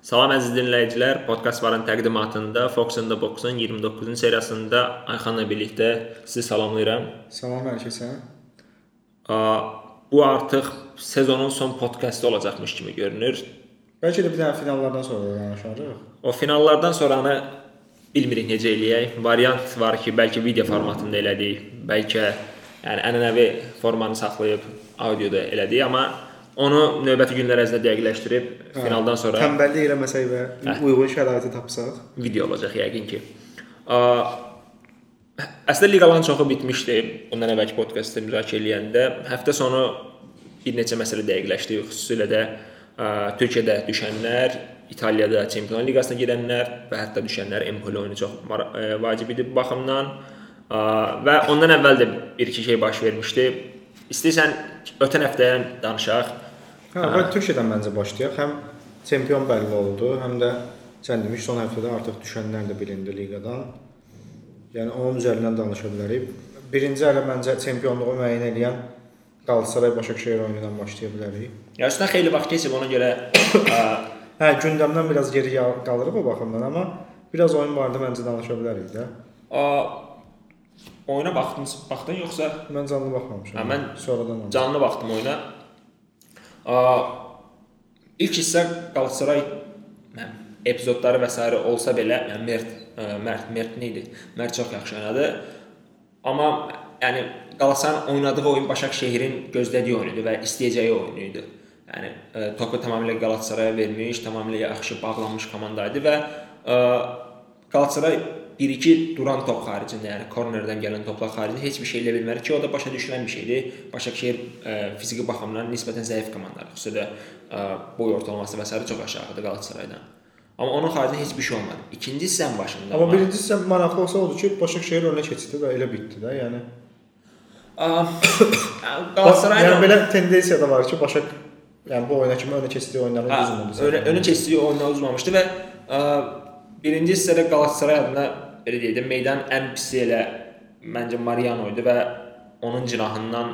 Salam əziz dinləyicilər, podkast varın təqdimatında Fox and the Box-un 29-cu seriyasında Ayxanla birlikdə sizi salamlayıram. Salam Əlkəsən. Bu artıq sezonun son podkastı olacaqmış kimi görünür. Bəlkə də bir dənə finallardan sonra danışarıq. O finallardan sonranı bilmirik necə eləyək. Variant var ki, bəlkə video formatında elədik, bəlkə yəni ənənəvi formanı saxlayıb audioda elədik, amma Onu növbəti günlər ərzində dəqiqləşdirib hə, finaldan sonra tənbəllik eləməsək və hə, uyğun şəraiti tapsaq video olacaq yəqin ki. Əslində liqaların çoxu bitmişdi. Ondan əvvəlki podkastda müzakirə eləyəndə həftə sonu bir neçə məsələ dəqiqləşdi, xüsusilə də ə, Türkiyədə düşənlər, İtaliyada Çempionlar Liqasına gedənlər və hətta düşənlər Empoli oyunu çox vacib idi bu baxımdan. Ə, və ondan əvvəl də bir iki şey baş vermişdi. İstəyirsən ötən həftədən danışaq. Hə, və Türkiyədən məncə başlayaq. Həm çempion bəlli oldu, həm də sən demiş son həftədə artıq düşənlər də bilindi liqadan. Yəni onun üzərindən danışa bilərik. Birinci ələ məncə çempionluğu müəyyən edən Qalatasaray Başakşehir oyunu ilə başlaya bilərik. Ya üstədən xeyli vaxt keçib ona görə hə, gündəmdən biraz geri qalırıq o baxımdan, amma biraz oyun barədə məncə danışa bilərik də. A oyuna baxdın, baxdın yoxsa? Mən canlı baxmamışam. Hə, mən sonradan canlı baxdım oyuna. İlk hissə Qalatasaray epizodları və s. olsa belə, yəni Mert Mert Mert nə idi? Mert çox yaxşı oynadı. Amma yəni Qalatasarayın oynadığı oyun Başakşehirin gözlədiyi oyun idi və istəyəcəyi oyun idi. Yəni topu tamamilə Qalatasaraya vermiş, tamamilə yaxşı bağlanmış komanda idi və Qalatasaray 1-2 duran top xaricində, yəni kornerdən gələn toplar xaricində heç bir şey eləyə bilmir ki, o da başa düşülən bir şeydir. Başakşehir ə, fiziki baxımdan nisbətən zəif komandadır. Xüsusilə ə, boy ortalaması və s. çox aşağıdır Qalatasaraydan. Amma onun xaricində heç bir şey olmadı. İkinci hissənin başında. Amma birinci hissə maraqlı olsa odur ki, Başakşehir önə keçdi və elə bitdi də, yəni. Qalatasaray yəni belə tendensiya da var ki, Başak yəni bu oyuna kimi önə keçdiyi oyunları uzmamışdı. Önə, önə keçdiyi oyunları uzmamışdı və ə, birinci hissədə Qalatasaray adına belə deyək də meydan ən pisi elə məncə Mariano idi və onun cinahından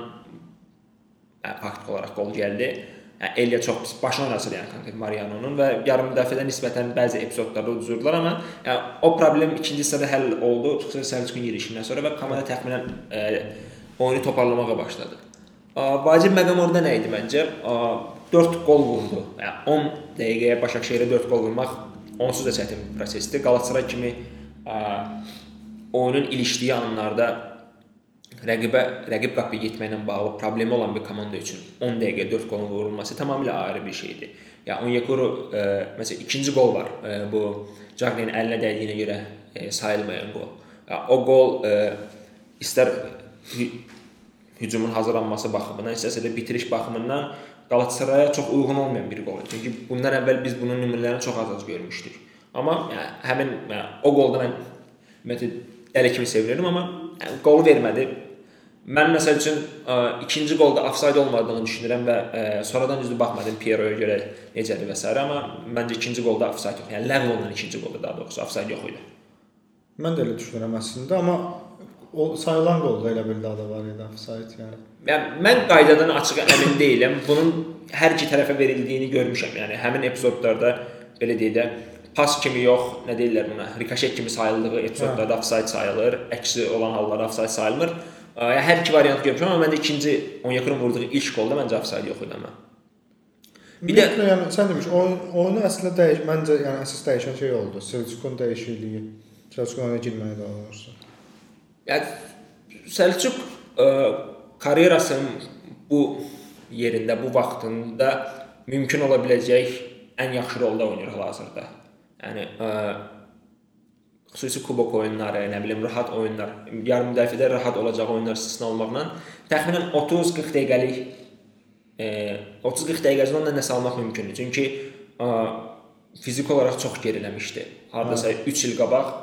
yəni, faktiki olaraq qol gəldi. Yəni Elia çox pis başına oynasır yəni konkret Mariano'nun və yarım müdafiədə nisbətən bəzi epizodlarda uduzurdular amma yəni o problem ikinci hissədə həll oldu, xüsusilə Səlcuqun yerişindən sonra və komanda təxminən ə, oyunu toparlamağa başladı. Ə, vacib məqam orada nə idi məncə? Ə, 4 qol vurdu. Yəni 10 dəqiqəyə Başakşehirə 4 qol vurmaq onsuz da çətin bir prosesdir. Qalatasaray kimi oyunun ilişdiyi anlarda rəqibə rəqib qapıya getməklə bağlı problemi olan bir komanda üçün 10 dəqiqə 4 qolun vurulması tamamilə ayrı bir şeydir. Ya Onyekuru e, məsələn ikinci qol var. E, bu Cagney'in əlinə dəydiyinə görə e, sayılmayan qol. Ya, o qol e, istər hücumun hazırlanması baxımından, istərsə də bitiriş baxımından Qalatasaraya çox uyğun olmayan bir qol. Çünki bundan əvvəl biz bunun nümunələrini çox az-az görmüşdük. Amma yəni, həmin yəni, o qolda mən ümumiyyətlə dəli kimi sevinirdim, amma yəni, qolu vermədi. Mən məsəl üçün ə, ikinci qolda ofsayd olmadığını düşünürəm və ə, sonradan düzdür baxmadım Piero'ya görə necədir və s. amma məncə ikinci qolda ofsayd yox. Yəni ləğv olunan ikinci qolda daha doğrusu ofsayd yox idi. Mən də elə düşünürəm əslində, amma o sayılan qolda elə bir daha da var idi ofsayd yəni. Yəni mən qaydadan açıq əmin deyiləm. Bunun hər iki tərəfə verildiyini görmüşəm. Yəni həmin epizodlarda belə deyək də pas kimi yox, nə deyirlər buna, rikoşet kimi sayıldığı epizodlarda hə. offside sayılır, əksi olan hallarda offside sayılmır. Yəni hər iki variant görmüşəm, amma məndə ikinci Onyekuru vurduğu ilk qolda məncə offside yox idi amma. Bir də yəni sən demiş, oyun oyunu əslində dəyiş, məncə yəni əsas dəyişən şey oldu. Selçukun dəyişikliyi. Selçuk oyuna girməyə də olursa. Yəni Selçuk ə, karyerasının bu yerində, bu vaxtında mümkün ola biləcək ən yaxşı rolda oynayır hal-hazırda. Yəni ə, xüsusi kubok oyunları, nə bilim, rahat oyunlar, yarım müdafiədə rahat olacaq oyunlar istisna olmaqla təxminən 30-40 dəqiqəlik e, 30-40 dəqiqəsində ondan nəsə almaq mümkündür. Çünki ə, fiziki olaraq çox geriləmişdi. Hardasa 3 il qabaq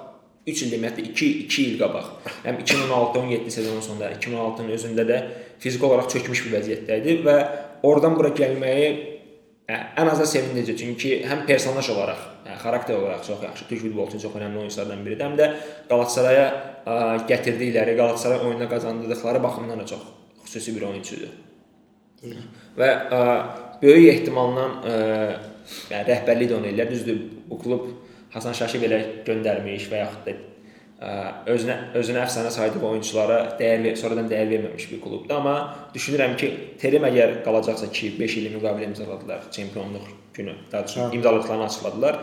3 il deməkdir 2 2 il qabaq. Həm 2016-17 sezonun sonunda, 2016-nın özündə də fiziki olaraq çökmüş bir vəziyyətdə idi və oradan bura gəlməyi Hə, ən azı sevindirici, çünki həm personaj olaraq, hə, xarakter olaraq çox yaxşı, türk futbolu üçün çox önəmli oyunçulardan biridir. Həm də Qalatasaraya gətirdikləri, Qalatasaray oyuna qazandırdıqları baxımından da çox xüsusi bir oyunçudur. Və ə, böyük ehtimalla ə, yəni rəhbərlik də onu eləyir. Düzdür, bu klub Hasan Şaşi belə göndərmiş və yaxud da özünə özünə əfsanə saydığı oyunçulara dəyər sonradan dəyər verməmiş bir klubdur, amma düşünürəm ki, Terim əgər qalacaqsa ki, 5 illik müqavilə imzaladılar çempionluq günü, daha doğrusu imzaladıqlarını açıqladılar.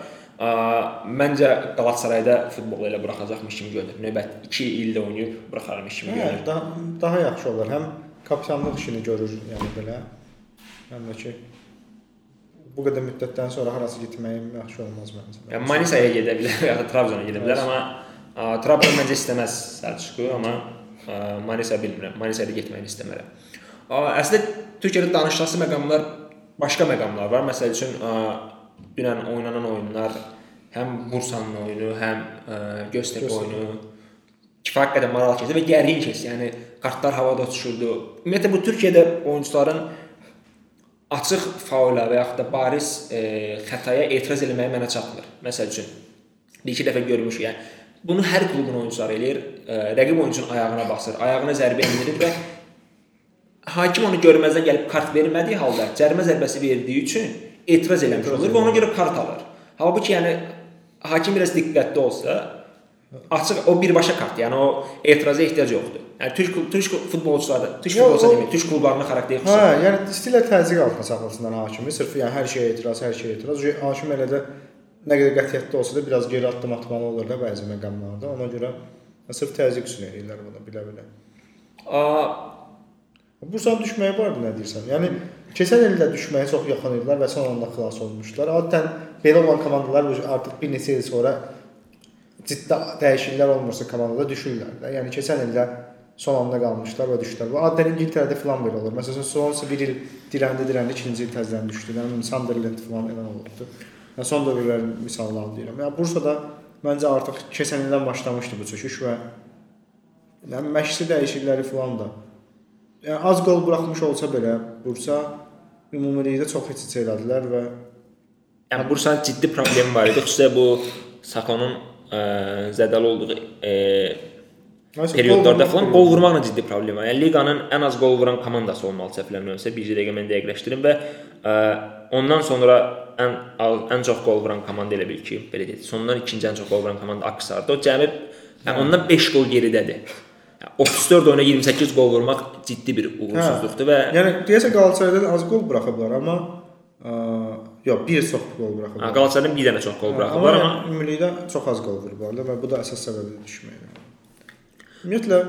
Məncə Qalatasarayda futbolu elə buraxacaqmış kimi görünür. Növbət 2 ildə oynayıb buraxarmış kimi Hə, görünür. daha, daha yaxşı olar. Həm kapitanlıq işini görür, yəni belə. Həm də ki bu qədər müddətdən sonra harası getməyim yaxşı olmaz məncə. Yəni Manisaya gedə bilər və ya Trabzona gedə bilər, amma Trabzon məncə istəməz Səlçuqu, amma Manisa bilmirəm. Manisaya getməyini istəmərəm. Ə, Əslində Türkiyədə danışılası məqamlar başqa məqamlar var. Məsəl üçün dünən oynanan oyunlar həm Bursanın oyunu, həm Göztepe oyunu kifayət qədər maraqlı keçdi və gərgin keçdi. Yəni kartlar havada uçuşurdu. Ümumiyyətlə bu Türkiyədə oyunçuların açıq faulə və yaxud da bariz e, xətaya etiraz eləməyi mənə çatmır. Məsəl üçün bir iki dəfə görmüşük. Yəni bunu hər klubun oyunçuları eləyir. E, rəqib oyunçunun ayağına basır, ayağına zərbə endirir və hakim onu görməzdən gəlib kart vermədiyi halda cərimə zərbəsi verdiyi üçün etiraz eləmiş olur və ona görə kart alır. Halbuki yəni hakim biraz diqqətli olsa açıq o birbaşa kart, yəni o etiraza ehtiyac yoxdur. Yəni türk türk futbolçuları, türk Yox, futbolçular o- demir, türk klublarının xarakteri Hə, xüsusən. yəni istəyirlər təzyiq altına saxlasınlar hakimi. Sırf yəni hər şeyə etiraz, hər şeyə etiraz. Hakim elə də nə qədər qətiyyətli olsa da biraz geri addım atmalı olur da bəzi məqamlarda. Ona görə sırf təzyiq üçün eləyirlər bunu bilə-bilə. Aa, Bursa düşməyə vardı nə deyirsən? Yəni keçən ildə düşməyə çox yaxın idilər və son anda xilas olmuşdular. Adətən belə olan komandalar artıq bir neçə il sonra ciddi dəyişikliklər olmursa komandada düşürlər də. Yəni keçən ildə son anda qalmışlar və düşdülər. Bu adətən İngiltərədə falan belə olur. Məsələn, Swansea bir il dirəndi, dirəndi, ikinci il təzədən düşdü. Yəni Sunderland falan elə olubdu. Yəni son dövrlərin misallarını deyirəm. Yəni Bursada məncə artıq keçən ildən başlamışdı bu çöküş və yəni məşqçi dəyişiklikləri falan da yəni az qol buraxmış olsa belə Bursa ümumilikdə çox heç elədilər və yəni Bursanın ciddi problemi var idi. Xüsusilə bu Sakonun ə, zədəli olduğu ə, Nəysə, periodlarda falan qol vurmaqla ciddi problem var. Yəni liqanın ən az qol vuran komandası olmalı səhv eləmirəmsə, bir dəqiqə mən dəqiqləşdirim və ə, ondan sonra ən ən çox qol vuran komanda elə bil ki, belə deyək, sondan ikinci ən çox qol vuran komanda Aksardır. O cəmi yəni ondan 5 qol geridədir. Yəni 34 oyuna 28 qol vurmaq ciddi bir uğursuzluqdur və Yəni deyəsə Qalatasaraydan az qol buraxıblar, amma ə, yox, bir çox qol buraxıblar. yəni, Qalatasaraydan bir dənə çox qol Hə, buraxıblar, amma yəni, ümumilikdə çox az qol vurublar və bu da əsas səbəbidir düşməyə. Ümumiyyətlə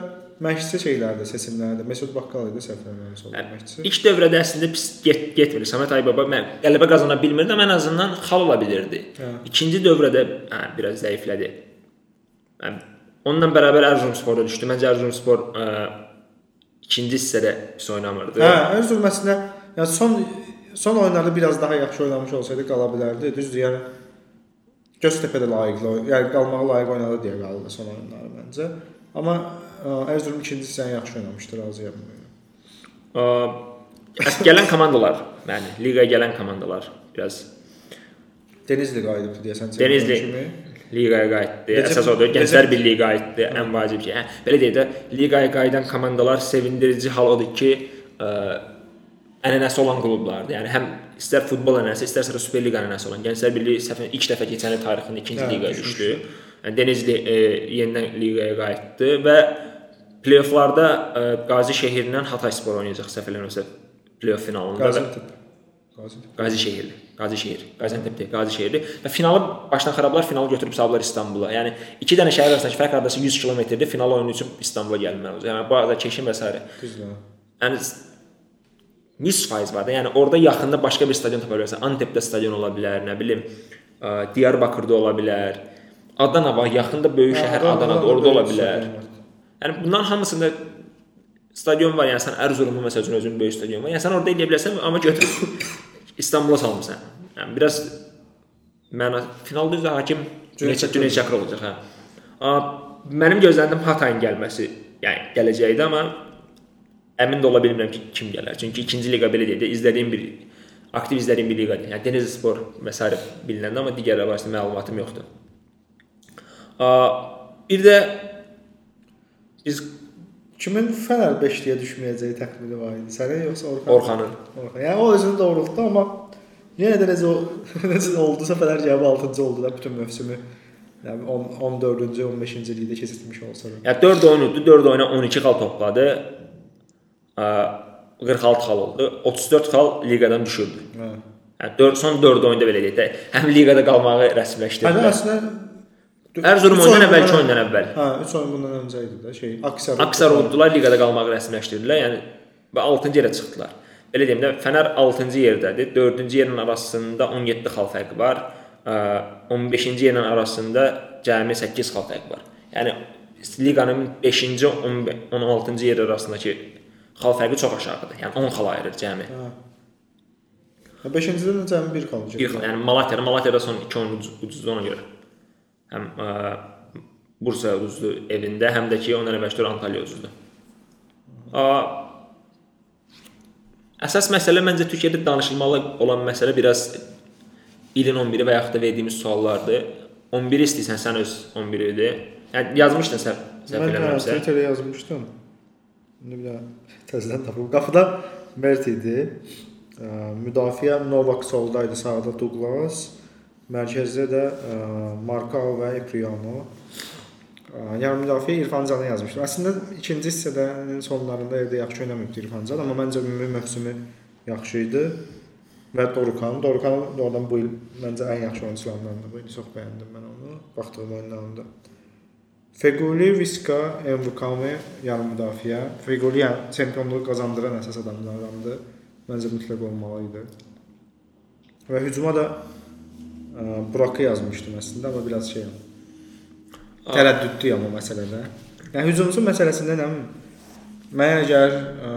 məşqçi şeylərdə, seçimlərdə Mesut Bakkal idi səhv eləmirəmsə o məşqçi. İlk dövrədə əslində pis get getmir. Samet Aybaba mən qələbə qazana bilmirdi, amma ən azından xal ola bilirdi. Hə. İkinci dövrədə hə, biraz zəiflədi. Hə, onunla bərabər Erzurumspor da düşdü. Məncə Erzurumspor ə, ikinci hissədə pis oynamırdı. Hə, Erzurum əslində yəni son son oyunlarda biraz daha yaxşı oynamış olsaydı qala bilərdi. Düzdür, yəni Göztepe də layiqli, yəni qalmağa layiq oynadı deyə qaldı son oyunları məncə. Amma ə, Erzurum ikinci hissəni yaxşı oynamışdı, razıyam. Əs- gələn komandalar, yəni liqaya gələn komandalar biraz Denizli qayıdıbdı deyəsən. Denizli liqaya qayıtdı. Əsas odur. Gənclər Birliyi qayıtdı. Ən vacib şey. Hə, belə deyək də, liqaya qayıdan komandalar sevindirici hal odur ki, ə, ənənəsi olan klublardır. Yəni həm istər futbol ənənəsi, istərsə də Superliqa ənənəsi olan Gənclər Birliyi səfər ilk dəfə keçən il tarixində ikinci Hə, liqaya düşmüşdü. düşdü. Yəni Denizli e, yenidən liqaya qayıtdı və play-offlarda e, Qazi şəhərindən Hatayspor oynayacaq səhv eləmirəmsə play-off finalında. Qaziantep. Qazi şəhərli. Qazi şəhər. Qaziantep deyil, Qazi şəhərli. Və finalı başdan xarablar finalı götürüb saldılar İstanbula. Yəni iki dənə şəhər arasındakı fərq hardasa 100 kilometrdir. Final oyunu üçün İstanbula gəlməli olacaq. Yəni bu arada keçin və s. Düzdür. Yəni 100% var da. Yəni orada yaxında başqa bir stadion tapa bilərsən. Antepdə stadion ola bilər, nə bilim, ə, Diyarbakırda ola bilər. Adana var, yaxında böyük şəhər Adanada, orada ola bilər. Yəni bunların hamısında stadion var. Yəni sən Ərzurumda məsəl üçün özün böyük stadion var. Yəni sən orada eləyə bilərsən, amma götürüb İstanbula salmısan. Yəni biraz məna finalda üzrə hakim Cüneyt Cüneyt Çakır olacaq hə. Mənim gözləndim Hatayın gəlməsi, yəni gələcəkdi, amma əmin də ola bilmirəm ki, kim gələr. Çünki ikinci liqa belə deyək də izlədiyim bir aktiv izlədiyim bir liqadır. Yəni Denizlispor və s. bililəndə, amma digərləri barəsində məlumatım yoxdur. Bir də biz Kimin Fənər 5-liyə düşməyəcəyi təxmini var idi? Sənin yoxsa Orxan? Orxanın Orxan. Yəni o özünü doğrultdu, amma Yenə də necə necə oldusa Fənər 6-cı oldu da bütün mövsümü. Yəni 10 14-cü, 15-ci ligdə keçirmiş olsa da. Yəni 4 oyun uddu, 4 oyuna 12 xal topladı. Ə, 46 xal oldu. 34 xal liqadan düşürdü. Hə. Yəni 4 son 4 oyunda belə deyək də, həm liqada qalmağı Hələ rəsmiləşdirdilər. əslində Erzurum oyundan oyun əvvəlki bundan- oyundan əvvəl. Hə, 3 oyun bundan öncə idi də şey. Aksar. Aksar oldular, liqada qalmağı rəsmiləşdirdilər. Yəni və 6-cı yerə çıxdılar. Belə deyim də, Fənər 6-cı yerdədir. 4-cü yerin arasında 17 xal fərqi var. Ə, 15-ci yerin arasında cəmi 8 xal fərqi var. Yəni liqanın 5-ci 16-cı yer arasındakı xal fərqi çox aşağıdır. Yəni 10 xal ayırır cəmi. Hə. 5-cidə də cəmi 1 qalacaq. Bir xal, yəni Malatyada, Malatyada son 2 oyun ucuz- ucuzdur ona görə. Həm ə, Bursa ucuzdur evində, həm də ki ondan əvvəlki Antalya. A, əsas məsələ məncə Türkiyədə danışılmalı olan məsələ biraz ilin 11-i və yaxud da verdiyimiz suallardır. 11-i istəyirsən sən öz 11-idir. Yəni yazmışdın sən səhv Mən hə, eləmirəmsə. Twitterə yazmışdım. İndi bir daha təzədən tapım. Qapıda Mert idi. Ə, Müdafiə Novak solda idi, sağda Douglas. Mərkəzdə də ə, Markao və Epriano. Ə, Yəni müdafiə İrfan Canı yazmışdım. Əslində ikinci hissənin sonlarında evdə yaxşı oynamayıbdı İrfan Can, amma məncə ümumi mövsümü yaxşı idi. Və Dorukan, Dorukan doğrudan bu il məncə ən yaxşı oyunçularındandır. Bu il çox bəyəndim mən onu baxdığım oyunlarında. Feguli, Viska, Mbukame yarım müdafiə. Feguli yəni çempionluğu qazandıran əsas adamlardandır. Məncə mütləq olmalı idi. Və hücuma da Burakı yazmışdım əslində, amma biraz şeyəm. Tərəddüdlüyəm o məsələdə. Yəni hücumçu məsələsində nə Mənə gəlir ə,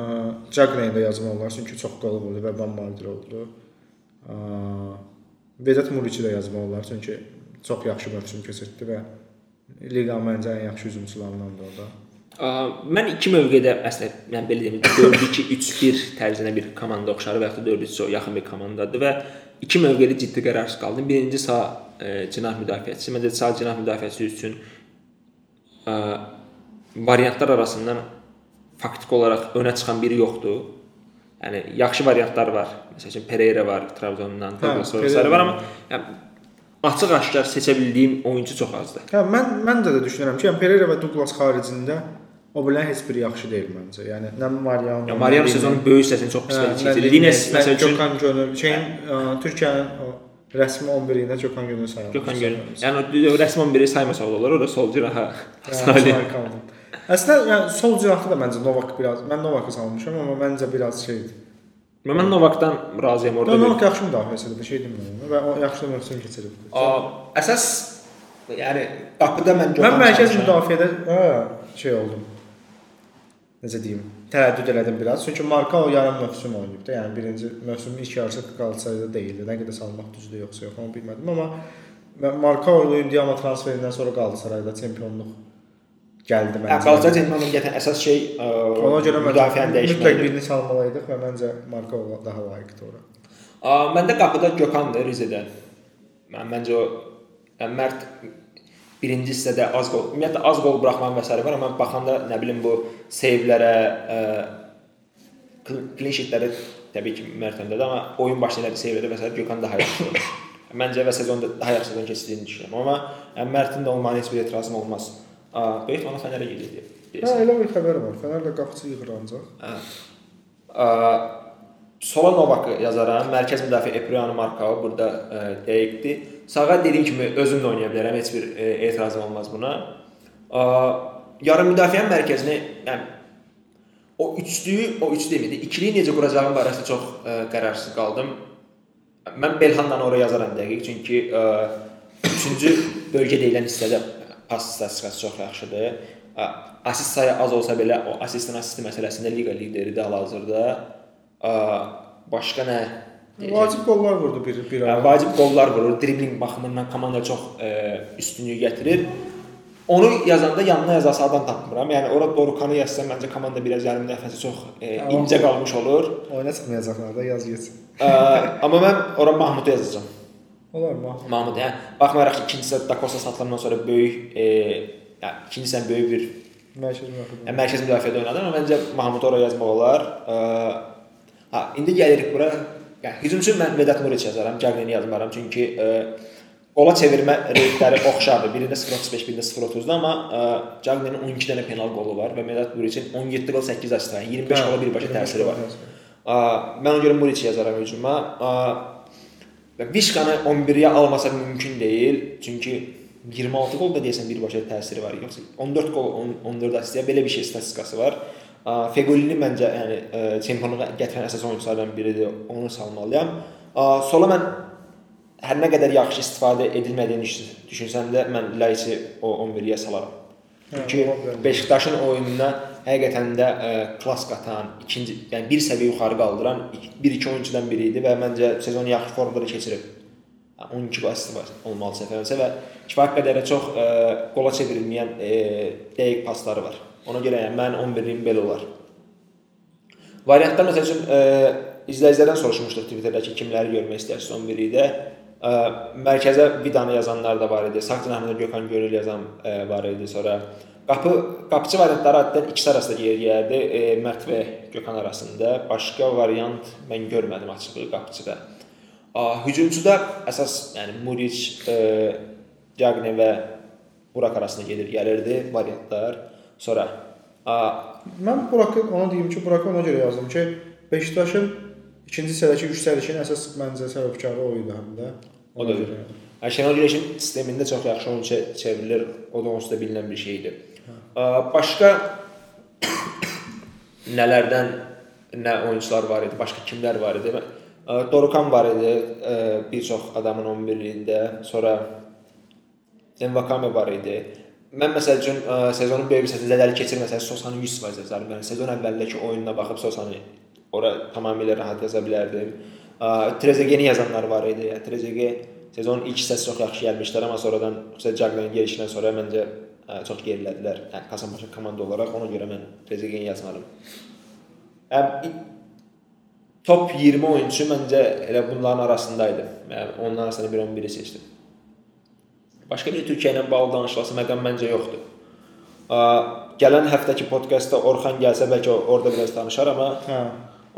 Cagney də yazmaq olar, çünki çox qol oldu və Van Mardir oldu. Vedat Muriçi də yazmaq olar, çünki çox yaxşı mövsüm keçirtdi və liqa məncə ən yaxşı hücumçularındandır o da. Ə, Mən iki mövqedə əslində yəni belə deyim 4-2-3-1 tərzinə bir komanda oxşar və yaxud da 4-3 yaxın bir komandadır və iki mövqedə ciddi qərarsız qaldım. Birinci sağ e, cinah müdafiəçisi. Məncə sağ cinah müdafiəçisi üçün ə, variantlar arasından faktiki olaraq önə çıxan biri yoxdur. Yəni yaxşı variantlar var. Məsələn Pereira var Trabzondan, Douglas Pereira var, amma yəni açıq-aşkar seçə bildiyim oyunçu çox azdır. Hə, mən mən də, də düşünürəm ki, yəni Pereira və Douglas xaricində o bilən heç biri yaxşı deyil məncə. Yəni nə Mariano, Yəni Mariano nə sezonun böyük hissəsini çox pis Hə, keçirdi. Lines məsəl üçün Gökhan Gönül, şeyin ə, Türkiyənin rəsmi 11-ində Gökhan Gönül sayılır. Gökhan Gönül. Yəni o rəsmi 11-i saymasaq olar, o da sol Salih. Salih. Əslində yəni sol cinahda da məncə Novak biraz, mən Novakı salmışam, amma məncə biraz şeydir. Mən Novakdan razıyam orada. Novak yaxşı müdafiəçidir, bir şey demirəm və o yaxşı mövsüm keçirib. Əsas yəni qapıda mən Mən mərkəz müdafiədə hə, şey oldum. Necə deyim? Tərəddüd elədim biraz. Çünki Marka o yarım mövsüm oynayıb da. Yəni birinci mövsümün ilk yarısı qalsaydı deyildi. Nə qədər salmaq düzdür yoxsa yox, onu bilmədim, amma Marka Indiana transferindən sonra Qalatasarayda çempionluq gəldi məncə. Qalacaq Cemmanın gətirən əsas şey ə, Ona görə mən müdafiəni mütləq birini salmalıydıq və məncə Marka daha layiqdir ora. A, Məndə qapıda Gökhandır Rizedən. Mən məncə o yəni Mərd birinci hissədə az qol, ümumiyyətlə az qol buraxmağın məsələ var, amma baxanda nə bilim bu seyvlərə, clean sheetlərə təbii ki öndədir, amma oyun başlayanda seyvlərə və s. Gökhan daha yaxşı olur. Məncə və sezonda daha yaxşı sezon keçirdiyini düşünürəm. Amma yəni Mərdin də olmağına heç bir etirazım olmaz. A, böyük ehtimalla Fənərə gedir. Hə, elə bir xəbər var. Fənərlə qapıçı yığır ancaq. Ə, Sola Novakı yazaram. Mərkəz müdafiə Epriano Markao burada ə, dəqiqdir. Sağa dediyim kimi özüm də oynaya bilərəm. Heç bir ə, etirazım olmaz buna. Ə, yarım müdafiənin mərkəzini, yəni o üçlüyü, o üçlü demidi. İkiliyi necə quracağım barəsində çox ə, qərarsız qaldım. Mən Belhandan ora yazaram dəqiq, çünki ə, üçüncü bölgə deyilən hissədə pas statistikası çox yaxşıdır. Ə, Assist sayı az olsa belə o assistin assisti məsələsində liqa lideridir hal-hazırda. Başqa nə? Vacib qollar vurdu bir bir Yəni, ara. vacib qollar vurur, dribling baxımından komanda çox e, üstünlük gətirir. Onu yazanda yanına yazası adam tapmıram. Yəni ora Dorukanı yazsam məncə komanda biraz yarım nəfəsi çox e, incə qalmış olur. Oyuna çıxmayacaqlar da yaz getsin. E, amma mən ora Mahmudu yazacağam. Olar mı? Mahmud, yəni baxmayaraq ki, ikinci hissədə Dakosta satılandan sonra böyük e, yəni ikinci hissə böyük bir Mərkəz müdafiə. yəni, mərkəz müdafiədə oynadı, amma məncə Mahmud ora yazmaq olar. E, ha, indi gəlirik bura yəni hücumçu mən Vedat Muriç yazaram, Cagney'i yazmaram çünki ə, qola çevirmə reytləri oxşardır. Birində 0.35, birində 0.30-da, amma Cagney'in 12 dənə penal qolu var və Vedat Muriçin 17 qol 8 assist var. 25 qola birbaşa təsiri var. Ə, mən ona görə Muriç yazaram hücuma. Və Vişkanı 11-yə almasa mümkün deyil, çünki 26 qol da deyəsən birbaşa təsiri var. Yoxsa 14 qol 14 assist belə bir şey statistikası var. Fegolini məncə yəni çempionluğa gətirən əsas oyunçulardan biridir. Onu salmalıyam. Sola mən hər nə qədər yaxşı istifadə edilmədiyini düşünsəm də mən Laiçi o 11-yə salaram. Çünki Beşiktaşın oyununa həqiqətən də ə, klass qatan, ikinci, yəni bir səviyyə yuxarı qaldıran 1-2 oyunçudan biri idi və məncə sezonu yaxşı formada keçirib. 12 gol asisti var olmalı səfərimizə və kifayət qədər çox ə, qola çevrilməyən ə, dəqiq pasları var. Ona görə yəni mən 11-liyim belə olar. Variantlar məsəl üçün ə, izləyicilərdən soruşmuşduq Twitterdə ki, kimləri görmək istəyirsiniz 11-likdə. Mərkəzə Vidanı yazanlar da var idi. Sağ cinahında Gökhan Görül yazan ə, var idi. Sonra qapı qapıçı variantları adətən ikisi arasında yer yerdi. E, Mərd və Gökhan arasında. Başqa variant mən görmədim açığı qapıçıda. Hücumçuda əsas yəni Muric, e, Cagne və Burak arasında gedir, gəlirdi variantlar. Sonra a, mən Burakı ona deyim ki, Burakı ona görə yazdım ki, Beşiktaşın ikinci hissədəki yüksəlişin əsas məncə səbəbkarı o idi həm də. O da görə. Şenol Güneşin sistemində çox yaxşı oyunçu çevrilir. O da onsuz da bilinən bir şeydir. Hə. Başqa nələrdən nə oyunçular var idi, başqa kimlər var idi? Dorukan var idi, bir çox adamın 11-liyində. Sonra Envakame var idi. Mən məsəl üçün sezonun böyük hissəsini zədəli keçirməsəm Sosanı 100% yazardım. Yəni sezon əvvəlindəki oyununa baxıb Sosanı ora tamamilə rahat yaza bilərdim. Trezeguet-ni yazanlar var idi. Yəni Trezeguet sezonun ilk hissəsi çox yaxşı gəlmişlər, amma sonradan xüsusilə Jaglan gəlişindən sonra məncə çox gerilədilər. Yəni Kasımpaşa komanda olaraq ona görə mən Trezeguet-ni yazmadım. Yəni top 20 oyunçu məncə elə bunların arasındaydı. Yəni onların arasında bir 11-i seçdim. Başqa bir Türkiyə ilə bağlı danışılası məqam məncə yoxdur. Gələn həftəki podkastda Orxan gəlsə bəlkə orada biraz danışar, amma hə.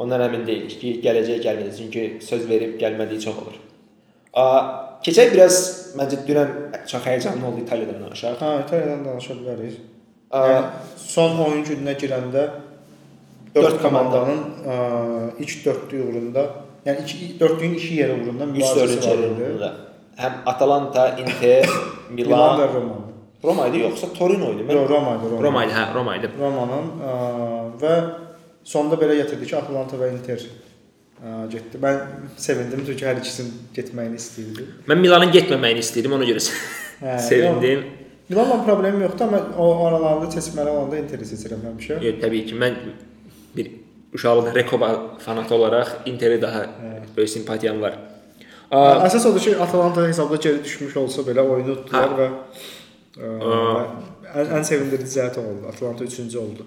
ondan əmin deyilik ki, gələcək gəlməyəcək. Çünki söz verib gəlmədiyi çox olur. Keçək biraz məncə dünən çox həyəcanlı oldu İtaliyadan danışaq. Hə, İtaliyadan danışa bilərik. Yəni, son oyun gününə girəndə 4 komandanın ə, ilk 4-lük uğrunda, yəni 2 4-lüyün 2 yeri uğrunda mübarizəsi var idi həm Atalanta, Inter, Milan, Milan və Roma. Roma idi yoxsa Torino idi? Yox, Roma idi, Roma. Roma idi, hə, Roma idi. Romanın ə, və sonda belə gətirdi ki, Atalanta və Inter ə, getdi. Mən sevindim çünki hər ikisinin getməyini istəyirdim. Mən Milanın getməməyini istəyirdim, ona görə hə, sevindim. Yox. Milanla problemim yoxdur, amma o aralarda seçməli olanda Interi seçirəm həmişə. Yox, təbii ki, mən bir uşaqlıq Rekoba fanatı olaraq Interi daha hə. böyük simpatiyam var. Əsas odur ki, Atalanta hesabda geri düşmüş olsa belə oyunu tutdular və, və ən, ən sevindirici cəhət oldu. Atalanta 3-cü oldu.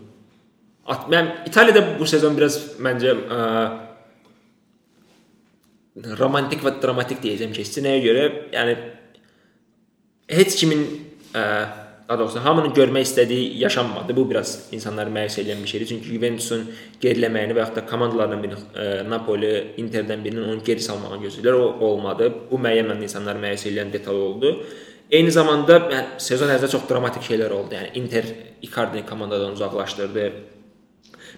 At, mən İtaliyada bu sezon biraz məncə ə, romantik və dramatik deyəcəm keçdi. Nəyə görə? Yəni heç kimin ə, daha doğrusu hamının görmək istədiyi yaşanmadı. Bu biraz insanları məyus edən bir şeydir. Çünki Juventusun geriləməyini və ya da komandalardan birinin e, Napoli, Interdən birinin onu geri salmağını gözləyirlər. O olmadı. Bu müəyyən məndə insanları məyus edən detal oldu. Eyni zamanda yəni, sezon ərzində çox dramatik şeylər oldu. Yəni Inter Icardi komandadan uzaqlaşdırdı.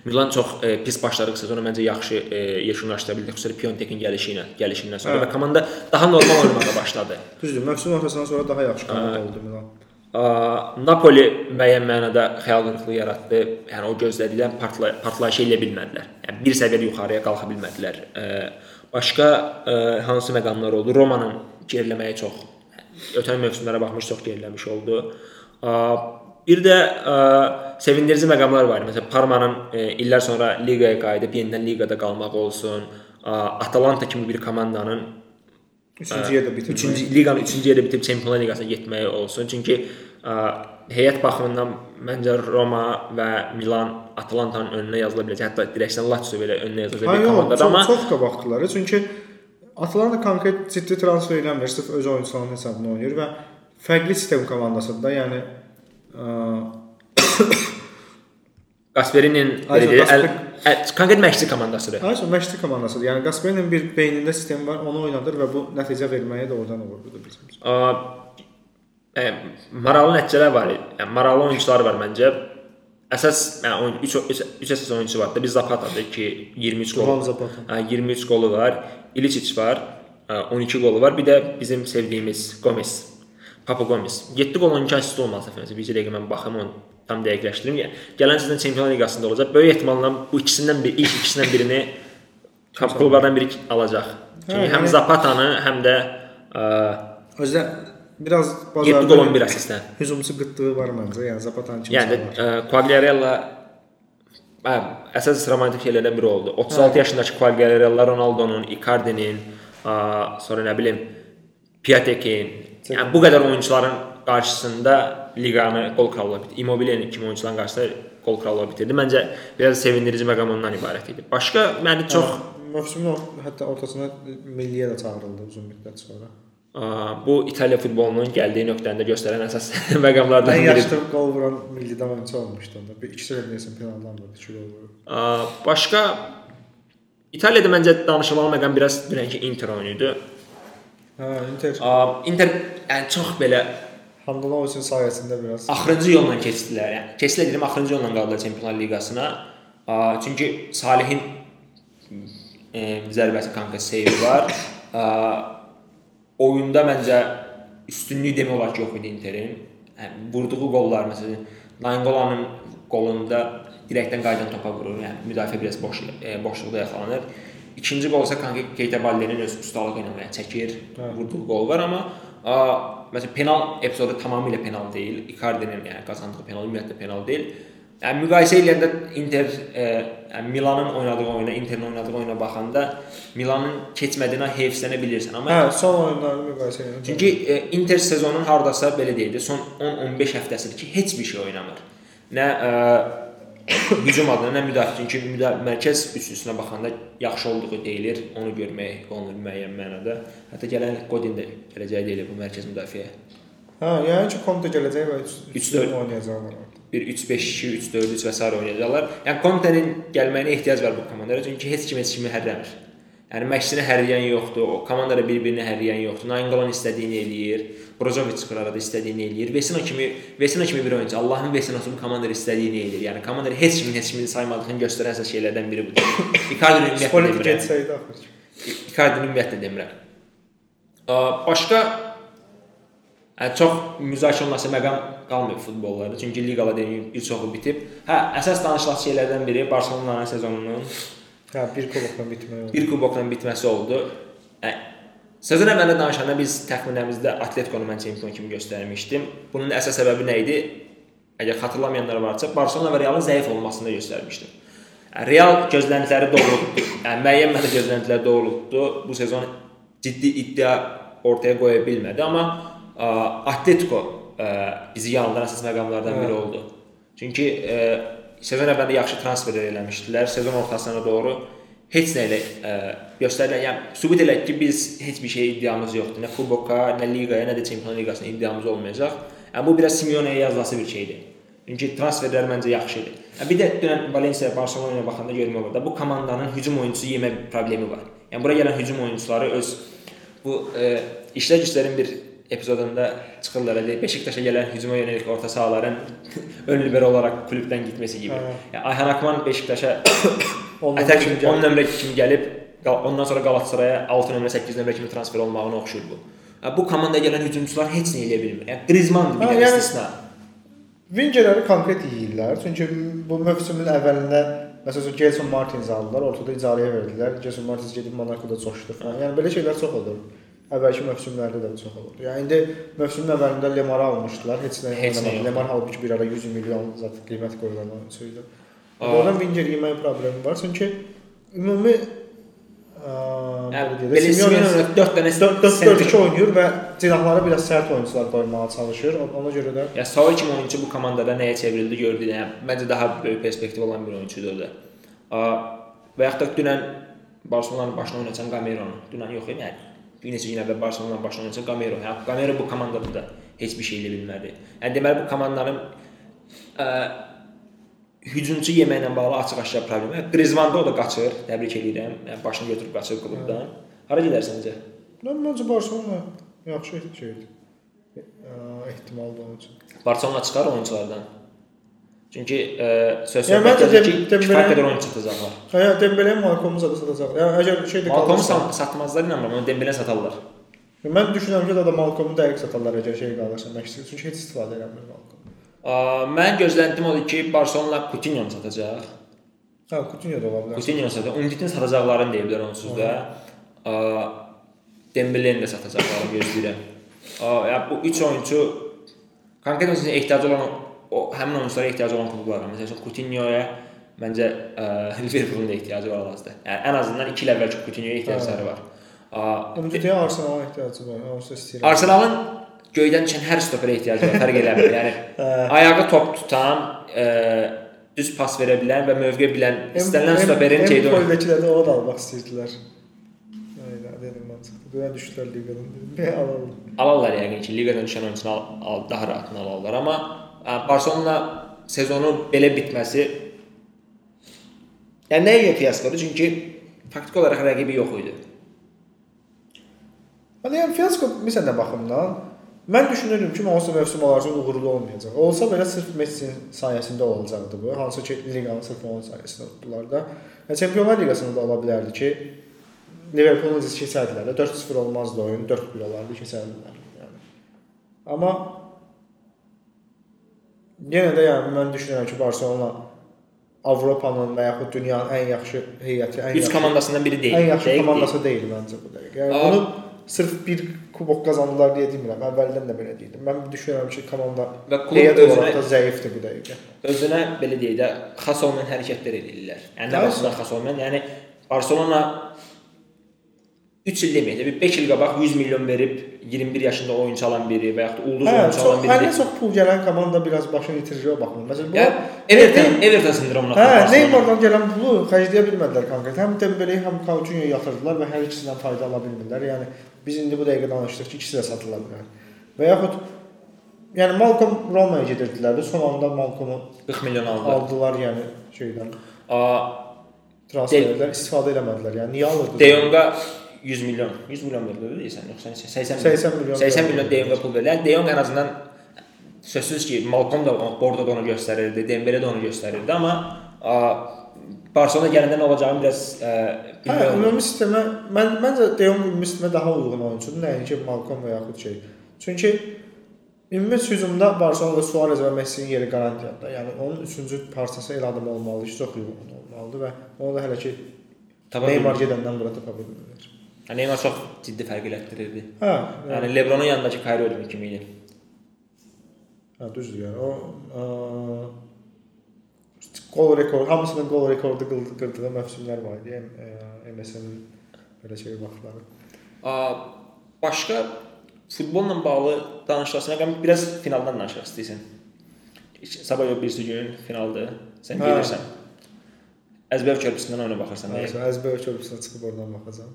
Milan çox e, pis başladı sezonu məncə yaxşı e, yekunlaşdıra bildi. Xüsusilə Piontekin gəlişi ilə, gəlişindən sonra hə. və komanda daha normal oynamağa başladı. Düzdür, mövsüm ortasından sonra daha yaxşı komanda oldu Milan. Napoli müəyyən mənada xəyal qırıqlığı yaratdı. Yəni o gözlədilən partlay partlayış elə bilmədilər. Yəni bir səviyyə yuxarıya qalxa bilmədilər. Başqa hansı məqamlar oldu? Romanın geriləməyi çox ötən mövsümlərə baxmış çox geriləmiş oldu. Bir də sevindirici məqamlar var. Məsələn, Parmanın illər sonra liqaya qayıdıb yenidən liqada qalmaq olsun. Atalanta kimi bir komandanın 3-cü yerdə bitib. 3-cü liqanın 3-cü yerdə bitib Çempionlar Liqasına getməyi olsun. Çünki ə, heyət baxımından məncə Roma və Milan Atalantanın önünə yazıla biləcək. Hətta direksiyon Lazio belə önünə yazılacaq bir komandadır, amma çox da vaxtları. Çünki Atalanta konkret ciddi transfer eləmir, sırf öz oyunçularının hesabına oynayır və fərqli sistem komandasıdır. Yəni Gasperinin ə, konkret məşqçi komandasıdır. Ayso məşqçi komandasıdır. Yəni Qasperinin bir beynində sistem var, onu oynadır və bu nəticə verməyə də oradan olur bu da bizim. üçün. Ə, ə, maraqlı nəticələr var. Yəni maraqlı oyunçular var məncə. Əsas yəni oyun 3 3 3 əsas oyunçu var da. Bir Zapata-dır ki, 23 gol. Duvan Zapata. Hə, 23 qolu var. İliçiç var. ə, 12 qolu var. Bir də bizim sevdiyimiz Gomes. Papa Gomes. 7 qol 12 assist olmalı səfərimizə. Bir dəqiqə mən baxım onu tam dəqiqləşdirim. Yəni, gələn sezon Çempionlar Liqasında olacaq. Böyük ehtimalla bu ikisindən bir ilk ikisindən birini klublardan biri alacaq. Çünki Hə, həm yəni- Zapata-nı, həm də ə, Özdə biraz 7 qol 11 assistlə. hücumçu qıtlığı var məncə. Yəni Zapatan kimi. Yəni ə, Quagliarella hə, əsas romantik şeylərdən biri oldu. 36 yaşındakı Quagliarella Ronaldo'nun, Icardi'nin, ə, sonra nə bilim Piatek'in, yəni bu qədər oyunçuların qarşısında liqanı qol krallığı bitirdi. Immobile'nin kimi oyunçuların qarşısında qol krallığı bitirdi. Məncə biraz sevindirici məqam ondan ibarət idi. Başqa məni çox mövsümün or- hətta ortasına milliyə də çağırıldı uzun müddət sonra. ə, bu İtaliya futbolunun gəldiyi nöqtəndə göstərən əsas məqamlardan Ən biridir. yaşlı qol vuran millidən oyunçu olmuşdu onda. Bir ikisi də deyəsən penaldan vurdu, 2 gol vurdu. Başqa İtaliyada məncə danışılan məqam biraz dünənki Inter oyunu idi. Hə, Inter Ə, Inter yəni çox belə Handanoviçin sayəsində biraz axırıncı yolla keçdilər. Yəni keçdilər dedim, axırıncı yolla qaldılar Çempionlar Liqasına. Ə, Çünki Salihin e, zərbəsi kanka seyvi var. Ə, oyunda məncə üstünlük demək olar ki, yox idi Interin. Yəni, vurduğu qollar məsələn Nainggolanın qolunda dirəkdən qayıdan topa vurur. Yəni müdafiə biraz boş e, boşluqda yaxalanır. İkinci qol isə kanka Keita Balderin öz ustalığı ilə yəni çəkir, vurduğu qol var amma a, məsələn penal epizodu tamamilə penal deyil. Icardi'nin yəni qazandığı penal ümumiyyətlə penal deyil. Yəni müqayisə edəndə Inter e, yəni Milanın oynadığı oyuna, Interin oynadığı oyuna baxanda Milanın keçmədiyinə heyfslənə bilirsən, amma Hə, son oyunlarını müqayisə edən. Çünki e, Inter sezonun hardasa belə deyildi, son 10-15 həftəsidir ki, heç bir şey oynamır. Nə ə, hücum adına, nə müdafiə, müda mərkəz üçlüsünə baxanda yaxşı olduğu deyilir, onu görmək olunur müəyyən mənada. Hətta gələn Godin də gələcəyi deyilir bu mərkəz müdafiəyə. Hə, yəni ki, Conte gələcək və Üç dörd. oynayacaqlar orada. Bir 3-5-2, 3-4-3 və s. oynayacaqlar. Yəni Conte-nin gəlməyinə ehtiyac var bu komandaya, çünki heç kim heç kimi hərləmir. Yəni məşqçini hərləyən yoxdur, o komandada bir-birini hərləyən yoxdur. Nainggolan istədiyini eləyir, Brozovic qırarada istədiyini eləyir. Vesino kimi, Vesino kimi bir oyunçu, Allahın Vesinosu bu komandada istədiyini eləyir. Yəni komandada heç kimin heç kimin saymadığını göstərən əsas şeylərdən biri budur. Icardi ümumiyyətlə demirəm. Icardi ümumiyyətlə demirəm. Başqa Hə, çox müzakirə olunması məqam qalmır futbollarda. Çünki liqalar deyim bir çoxu bitib. Hə, əsas danışılan şeylərdən biri Barselonanın sezonunun Hə, bir kubokla bitmək oldu. bir kubokla bitməsi oldu. Hə, sezon əvvəlində danışanda biz təxminlərimizdə Atletico-nu mən çempion kimi göstərmişdim. Bunun əsas səbəbi nə idi? Əgər xatırlamayanlar varsa, Barselona və Realın zəif olmasını göstərmişdim. Real gözləntiləri doğrultdu. Yəni müəyyən məndə gözləntilər doğrultdu. Bu sezon ciddi iddia ortaya qoya bilmədi, amma ə, Atletico ə, bizi yanıldıran əsas məqamlardan biri oldu. Çünki ə, sezon əvvəlində yaxşı transferlər eləmişdilər. Sezon ortasına doğru heç nə ilə ə, göstərilən, yəni sübut elək ki, biz heç bir şey iddiamız yoxdur. Nə kuboka, nə liqaya, nə də Çempionlar Liqasına iddiamız olmayacaq. Yəni bu biraz Simeone-yə yazılası bir şeydir. Çünki transferlər məncə yaxşı idi. Yəni bir də dünən Valencia Barselona-ya baxanda görmək olur da bu komandanın hücum oyunçusu yemə problemi var. Yəni bura gələn hücum oyunçuları öz bu e, işlər güclərin bir epizodunda çıxırlar elə Beşiktaşa gələn hücuma yönəlik orta sahaların ön libero olaraq klubdan getməsi kimi. Hə. Yəni Ayhan Akman Beşiktaşa Ondan ətək kimi 10 nömrə kimi gəlib ondan sonra Qalatasaraya 6 nömrə 8 nömrə kimi transfer olmağına oxşur bu. Bu komandaya gələn hücumçular heç nə edə bilmir. Yəni Griezmann bir yəni- istisna. Vingerləri konkret yeyirlər. Çünki bu mövsümün əvvəlində məsələn Gelson Martins aldılar, ortada icarəyə verdilər. Gelson Martins gedib Monaco-da coşdu falan. Yəni belə şeylər çox olur. Əvvəlki mövsümlərdə də çox olurdu. Yəni indi mövsümün əvvəlində Lemar almışdılar. Heç nə oynamadı. Lemar halbuki bir ara 100 milyon zət qiymət qoyulan oyunçu idi. Oradan Winger yemək problemi var. Çünki ümumi belə Simeone 4 dənə 4-4-2 oynayır və cinahlara biraz sərt oyunçular qoymağa çalışır. Ona görə də Ya Saul kimi oyuncu bu komandada nəyə çevrildi gördük. Yəni məncə daha böyük perspektiv olan bir oyunçudur da. Və yaxud da dünən Barselonanın başına oynayan Gameiro-nu. Dünən yox idi. Yəni bir neçə gün əvvəl Barselonanın başına oynayan Gameiro. Yəni Gameiro bu komandada da heç bir şey edə bilmədi. Yəni deməli bu komandanın ə, hücumçu yeməklə bağlı açıq-aşkar problem. Griezmann da o da qaçır. Təbrik edirəm. Yəni başını götürüb qaçır klubdan. Hara gedər səncə? Mən məncə Barselona yaxşı şeydir. ehtimal da onun üçün. Barselona çıxar oyunçulardan. Çünki e, söz Yəni, söhbət gedir ki, kifayət Dembele- qədər oyunçu satacaqlar. Hə, yəni Dembele Malcolmu da satacaq. Yəni əgər şeydə Malcolmu qalırsa, sat- satmazlar inanmıram, amma Dembele satarlar. mən düşünürəm ki, da Malcolmu dəqiq satarlar əgər şey qalırsa Manchester çünki heç istifadə eləmir Malcolm. Mən gözləntim odur ki, Barselona Coutinho-nu satacaq. Hə, Coutinho da ola bilər. Coutinho satacaq. Umtiti satacaqlarını deyiblər onsuz da. Dembele-ni də satacaqlarını gözləyirəm. A, Yəni bu 3 oyunçu konkret məsələn ehtiyacı olan o həmin oyunçulara ehtiyacı olan klublar var. Məsələn Coutinho-ya məncə Liverpoolun da ehtiyacı var hal-hazırda. Yəni ən azından 2 il əvvəlki Coutinho-ya ehtiyacları var. Umtitiyə Arsenalın ehtiyacı var. Onsuz istəyirəm. Arsenalın göydən düşən hər stoperə ehtiyacı var, fərq eləmir. Yəni ayağı top tutan, ə, düz pas verə bilən və mövqe bilən istənilən stoperin şeydə oynayan. Empoli-dəkilər də o da almaq istəyirdilər. Aynen, dedim mən çıxdı. Dünən düşdülər liqadan. Dedim, "Bir alalım." Alarlar yəqin ki, liqadan düşən oyunçunu al, al, daha rahatını alarlar, amma ə, Barselona sezonu belə bitməsi yəni nəyə görə fiyaskodur? Çünki faktiki olaraq rəqibi yox idi. Yəni fiyasko məsələn nə baxımdan mən düşünürəm ki, Manchester mövsüm olarsa uğurlu olmayacaq. Olsa belə sırf Messi-nin sayəsində olacaqdı bu. Hansı ki, liqanın sırf onun sayəsində tutdular da. Yəni Çempionlar Liqasında da ola bilərdi ki, Liverpoolun keçərdilər də 4-0 olmazdı oyun, 4-1 olardı, keçərdilər yəni. Amma yenə də yəni mən düşünürəm ki, Barselona Avropanın və yaxud dünyanın ən yaxşı heyəti, ən 3 yaxşı komandasından biri deyil. Ən yaxşı Dəqiq komandası deyil məncə bu dəqiqə. Yəni bunu sırf bir kubok qazandılar deyə demirəm. Əvvəldən də belə deyildim. Mən düşünürəm ki, komanda Və klub heyət özünə- olaraq da zəifdir bu dəqiqə. özünə belə deyək də xas olmayan hərəkətlər edirlər. Yəni nə xas olmayan? Yəni Barselona 3 il deməyək də bir 5 il qabaq 100 milyon verib 21 yaşında oyunçu alan biri və yaxud ulduz Hə, oyunçu çox, alan biri. ən çox pul gələn komanda biraz başını itirir o baxımdan. Məsələn, bu Yəni Everton Everton sindromuna Hə. Neymardan gələn pulu xərcləyə bilmədilər konkret. Həm Dembele, həm Coutinho yatırdılar və hər ikisindən fayda ala bilmirlər. Yəni biz indi bu dəqiqə danışdıq ki, ikisi də satıla bilər. Və yaxud yəni Malcolm Roma'ya gedirdilər də son anda Malcolmu 40 milyon aldılar. aldılar yəni şeydən A, transferlər istifadə eləmədilər. Yəni niyə alırdı? De Jong'a 100 milyon, 100 milyon verildi deyirsən, yoxsa neçə? 80 milyon. 80 milyon 80 milyon De Jong'a pul verildi. De Jong ən azından sözsüz ki, Malcolm da Bordo onu göstərirdi, Dembele də onu göstərirdi, amma a, Barcelona gələndə nə olacağını biraz ə, Hə, bilmirəm. ümumi sistemə mən məncə De Jong ümumi sistemə daha uyğun oyunçudur, nəinki Malcolm və yaxud şey. Çünki ümumi hücumda Barcelona Suarez və Messi'nin yeri qarantiyadır. Yəni onun üçüncü parçası el adam olmalıdır, ki, çox uyğun olmalıdır və onu da hələ ki Neymar gedəndən bura tapa bilmirlər. Yəni Neymar çox ciddi fərq elətdirirdi. Hə, Yəni yəni, LeBronun yanındakı Kyrie Irving kimi idi. hə düzdür yəni. O ə, gol rekord, hamısının gol rekordu qırdığı mövsümlər var idi. e, MSN-in belə şey vaxtları. A, başqa futbolla bağlı danışasına qəm biraz finaldan danışaq istəyirsən. Sabah yox birisi gün finaldır. Sən Hə. gedirsən. Əzbər körpüsündən oyuna baxırsan. Hə? Əzbər körpüsünə çıxıb oradan baxacağam.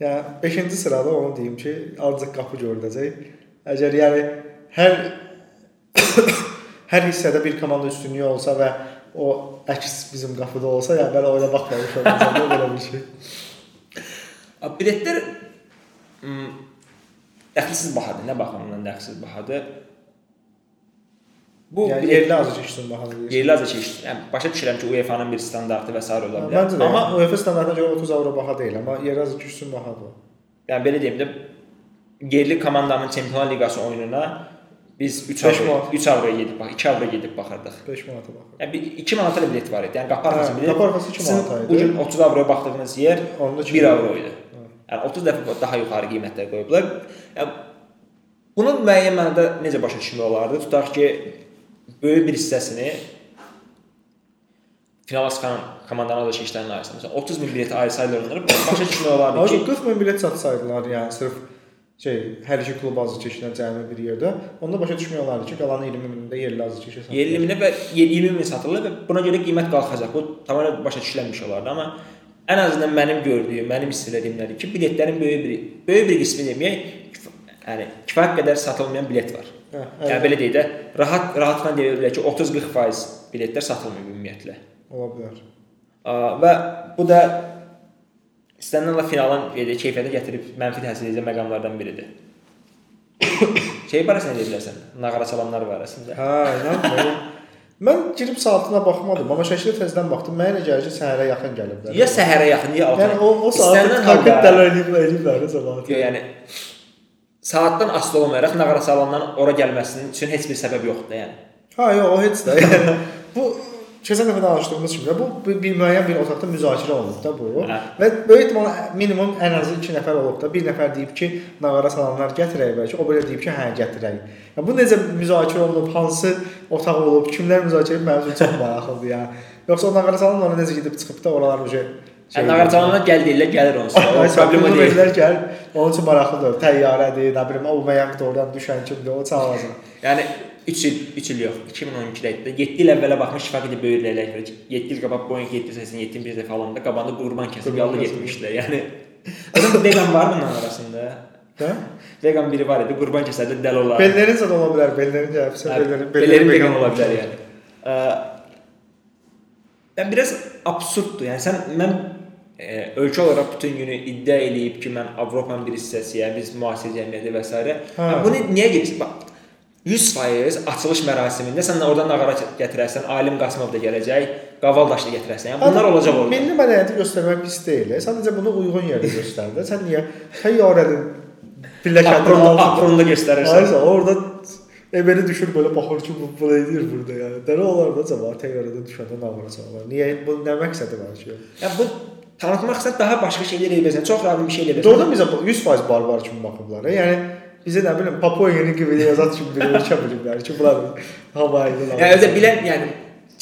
Yəni 5-ci sırada onu deyim ki, ancaq qapı görüləcək. Əgər yəni hər hər hissədə bir komanda üstünlüyü olsa və o əks bizim qapıda olsa, yəni belə oyuna baxmamış olacaq belə bir şey. Biletlər m, dəxilsiz bahadır. Nə baxımından dəxilsiz bahadır? Bu Yəni yerli bahalı deyirsən. yerli azı çeşid. Yəni başa düşürəm ki, UEFA-nın bir standartı və s. ola bilər. Məncə də Amma UEFA standartına görə 30 avro baha deyil, amma yerli azı keçsin bahadır. yəni belə deyim də yerli komandanın Çempionlar Liqası oyununa biz 3 Beş avro manat. 3 avroya gedib bax 2 avroya gedib baxırdıq. 5 manata baxır. Yəni bir 2 manata bilet var idi. Yəni qapı arxası bilet. qapı arxası iki sizin manata idi. Bu gün 30 avroya baxdığınız yer Onda 1 avro idi. Yəni 30 dəfə daha yuxarı qiymətlər qoyublar. Yəni bunun müəyyən mənada necə başa düşmək olardı? Tutaq ki, böyük bir hissəsini finala çıxan komandanın da şişlərin arasında. Məsələn 30 min bileti ayrı-ayrı onları başa düşmək olardı ki, 40 min bilet satsaydılar, yəni sırf şey, hər iki klub azı çəkilən cəmi bir yerdə, onda başa düşmək olardı ki, qalan 20 minində yerli azı çəkilsə. 50 minə və 20 min satılır və buna görə qiymət qalxacaq. Bu tamamilə başa düşülməmiş olardı, amma ən azından mənim gördüyüm, mənim hiss elədiyim nədir ki, biletlərin böyük bir böyük bir qismi deməyək, yəni kifayət qədər satılmayan bilet var. Hə, Yəni belə deyək də, rahat rahatla deyə bilərik ki, 30-40% biletlər satılmır ümumiyyətlə. ola bilər. Və bu da istənilən finalın belə keyfiyyətə gətirib mənfi təsir edəcək məqamlardan biridir. şey barəsində deyə bilərsən, nağara çalanlar barəsində. Hə, inanmıram. Mən girib saatına baxmadım, amma şəkildə təzədən baxdım. Mənə elə gəlir ki, səhərə yaxın gəliblər. Ya səhərə yaxın, ya altı. yəni o o İstənilən konkret edib ediblər cəmaət. Yox, yəni saatdan asılı olmayaraq nağara çalanların ora gəlməsinin üçün heç bir səbəb yoxdur yəni. Ha, yox, o heç də. Yəni bu keçən dəfə danışdığımız kimi bu bir, bir müəyyən bir otaqda müzakirə olunub da bu. Hə. Və böyük ehtimalla minimum ən azı 2 nəfər olub da. Bir nəfər deyib ki, nağara salanlar gətirək bəlkə. O belə deyib ki, hə gətirək. Yəni bu necə müzakirə olunub, hansı otaq olub, kimlər müzakirə edib mənim üçün çox maraqlıdır yəni. Yoxsa o nağara salanlar necə gedib çıxıb da oralar uje Nağara çalanlar gəl deyirlər, gəlir onsuz. O problemi deyil. deyirlər gəl. Onun üçün maraqlıdır. Təyyarədir, nə bilim, o məyan oradan düşən kimdir, o çalacaq. Yəni 3 il, 3 il yox, 2012-də idi. 7 il əvvələ baxmış şifaq idi böyürləyərlər görə. 7 il qabaq Boeing 787 bir dəfə alanda qabanda qurban kəsib kəsib. getmişdilər. Yəni Adam vegan var bunun arasında. Hə? Vegan biri var idi, qurban kəsərdi dəli olar. Bellerin zad ola bilər, bellerin gəlibsə, bellerin Bellerin vegan ola bilər yəni. Ə, Yəni biraz absurddur. Yəni sən mən e, ölkə olaraq bütün günü iddia eləyib ki, mən Avropanın bir hissəsiyəm, biz müasir cəmiyyəti və s. Hə. Bunu niyə gedirsən? Bax 100% açılış mərasimində sən oradan nağara gətirərsən, Alim Qasımov da gələcək, Qavaldaş da gətirərsən. Yəni bunlar olacaq orada. Milli mədəniyyəti göstərmək pis deyil. Sadəcə bunu uyğun yerdə göstər də. Sən niyə təyyarənin pilləkənin altında göstərirsən. Aysa orada Emeli düşür belə baxır ki, bu nə edir burada yəni. Dəli olar da cəmaət təyyarədən düşəndə nağara çalırlar. Niyə bu nə məqsədi var ki? Yəni bu tanıtmaq istəsən daha başqa şeylər edə bilərsən. Çox rahat bir şey edə bilərsən. Doğrudan bizə 100% barbar kimi baxıblar. Yəni bizə nə bilim Papua Yeni Qvineya yazat kimi bir ölkə biliblər ki, bunlar havaydı. Yəni özə bilən, yəni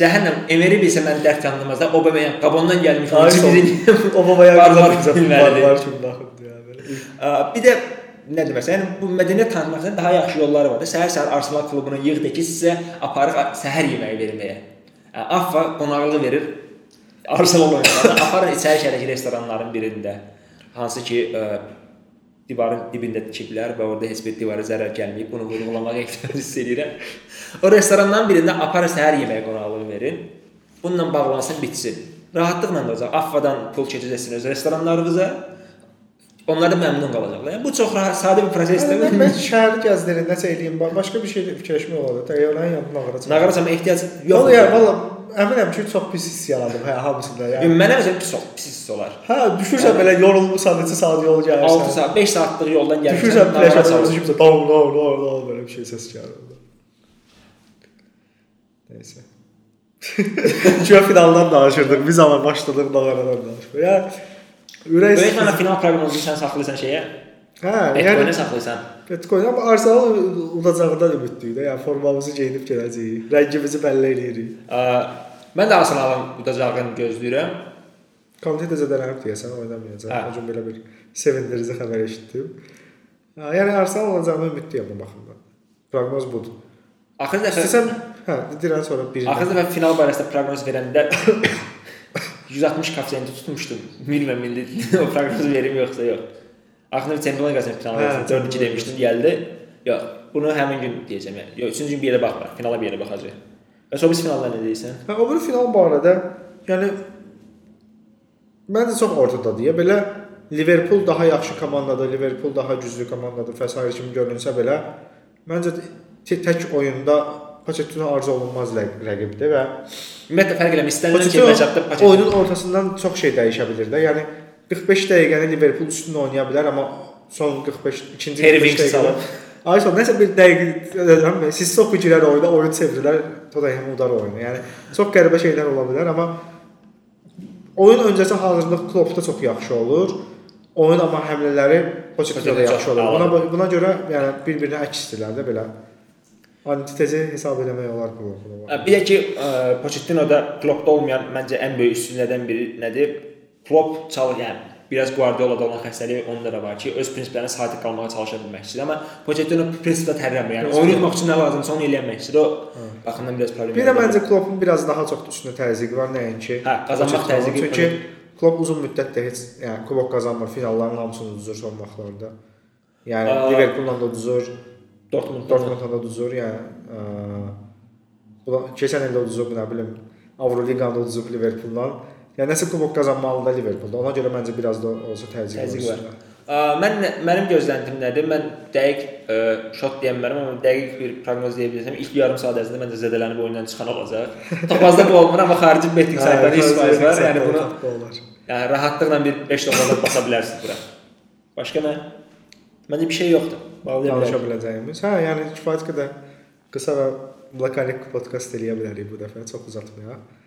cəhənnəm Emeri bilsə mən dərd yanılmaz da Obameyang Gabondan gəlmiş onun Ay, üçün bizi o babaya Barbar bilməlidir. barbar kimi baxıbdı yəni. Bir də nə deməsən, yəni bu mədəniyyət tanıtmaq üçün daha yaxşı yolları var da. Səhər-səhər Arsenal klubuna yığdı ki, sizə aparıq səhər yeməyi verməyə. Affa qonaqlığı verir. Arsenal oyunçularına aparın içəri şərəki restoranların birində. Hansı ki, ə, divarın dibində tikiblər və orada heç bir divara zərər gəlməyib. Bunu vurğulamağa ehtiyac hiss edirəm. O restorandan birində aparın səhər yeməyi qonaqlığı verin. Bununla bağlansın, bitsin. Rahatlıqla da olacaq. Affadan pul keçəcəksiniz öz restoranlarınıza. Onlar da məmnun qalacaqlar. Yəni bu çox rahat, sadə bir prosesdir. Yəni, mən şəhəri gəzdirin, nəsə eləyim, ba- başqa bir şey fikirləşmək olardı. Təyyarənin yanına nağara çıxım. Nağara çəkmə ehtiyac Yox, yoxdur. yəni valla əminəm ki, çox pis hiss yaradım hə hamısında yəni. Yəni, mənə məsələn pis, pis hiss olar. Hə, düşürsən belə yorulmusan, neçə saat yol gəlirsən. 6 saat, 5 saatlıq yoldan gəlirsən. Düşürsən çalırsan. kimsə dom dom dom dom belə bir şey səs gəlir. Nəysə. Çünki finaldan danışırdıq. Biz amma başladıq nağaradan danışmağa. Yəni ürək Böyük mənə final proqnozu sən saxlayırsan şeyə. Hə, Bitcoin-ə yəni saxlayırsan. Bitcoin amma Arsenal udacağından ümidliyik də. Yəni formamızı geyinib gələcəyik. Rəngimizi bəlli eləyirik. Ə, Mən də Arsenalın udacağını gözləyirəm. Konte də zədələnib deyəsən oynamayacaq. Hə. O gün belə bir sevindirici xəbər eşitdim. Yəni Arsenal olacağına ümidliyəm bu baxımdan. Proqnoz budur. Axır dəfə İstəsən, hə, deyirəm sonra bir. axır dəfə final barəsində proqnoz verəndə 160 koeffisiyenti tutmuşdum. Bilmirəm indi o proqnozu verim yoxsa yox. Axırda Çempionlar Liqasının finalı Hə, barəsində 4-2 demişdim, gəldi. Yox, bunu həmin gün deyəcəm. yəni. Yox, üçüncü gün bir yerə baxmır. Finala bir yerə baxacağıq. Və sonra biz finalda nə deyirsən? Hə, o bir final barədə yəni məncə çox ortadadır. Ya belə Liverpool daha yaxşı komandadır, Liverpool daha güclü komandadır, fəsair kimi görünsə belə məncə tə- tək oyunda Pochettino arzu olunmaz rəq- rəqibdir və Ümumiyyətlə fərq eləmir. İstənilən məcabda Pochettino. oyunun ortasından çox şey dəyişə bilər də. Yəni 45 dəqiqəni Liverpool üstün oynaya bilər, amma son 45 ikinci Harry 45 Winks dəqiqədə salıb. Ay son nəsə bir dəqiqə çox girər oyuna, oyun çevirilər, Tottenham udar oyunu. Yəni çox qəribə şeylər ola bilər, amma oyun öncəsi hazırlıq Kloppda çox yaxşı olur. Oyun amma həmlələri Pochettino'da Pochettino yaxşı çox olur. Buna buna görə yəni bir-birinə əksdirlər də belə. Antitezi hesab eləmək olar bu. Bir də ki, Pochettino'da Kloppda olmayan məncə ən böyük üstünlərdən biri nədir? Klopp çalır, yəni biraz Guardiola'da olan xəstəliyi onda da var ki, öz prinsiplərinə sadiq qalmağa çalışa bilmək istəyir, amma Pochettino prinsiplə tərləmir. Yəni oyun tutmaq üçün nə lazımsa onu istəyir. O baxımdan biraz problem. Bir də məncə Kloppun biraz daha çox üstünə təzyiqi var nəinki. Hə, qazanmaq təzyiqi- Çünki Klopp uzun müddətdir heç yəni kubok qazanmır, finalların hamısını uduzur son vaxtlarda. Yəni. Liverpool'la da uduzur, Dortmund Dortmundla da uduzur, yəni ə, keçən il də uduzub, nə bilim, Avroliqada da uduzub Liverpool'la. Yəni nəsə kubok qazanmalıdır Liverpool'da. Ona görə məncə biraz da olsa təzyiq Təzyiq var. Mən mənim gözləntim nədir? Mən dəqiq ə, şot deyənmərəm, amma dəqiq bir proqnoz deyə bilərsəm, ilk yarım saat ərzində məncə zədələnib oyundan çıxan olacaq. Topazda bu olmur, amma xarici betting saytları 100% var. Yəni bunu yəni rahatlıqla bir 5 dollardan basa bilərsiniz bura. Başqa nə? Məncə bir şey yoxdur. Bağlaya biləcəyimiz. Hə, yəni kifayət qədər qısa və lakanik podkast eləyə bilərik bu dəfə, çox uzatmayaq.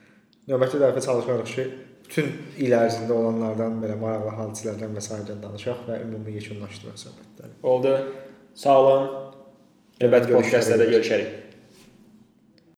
Növbəti dəfə çalışarıq ki, bütün il ərzində olanlardan belə maraqlı hadisələrdən və sairədən danışaq və ümumi yekunlaşdıraq söhbətləri. Oldu. Sağ olun. Növbəti podkastlarda görüşərik.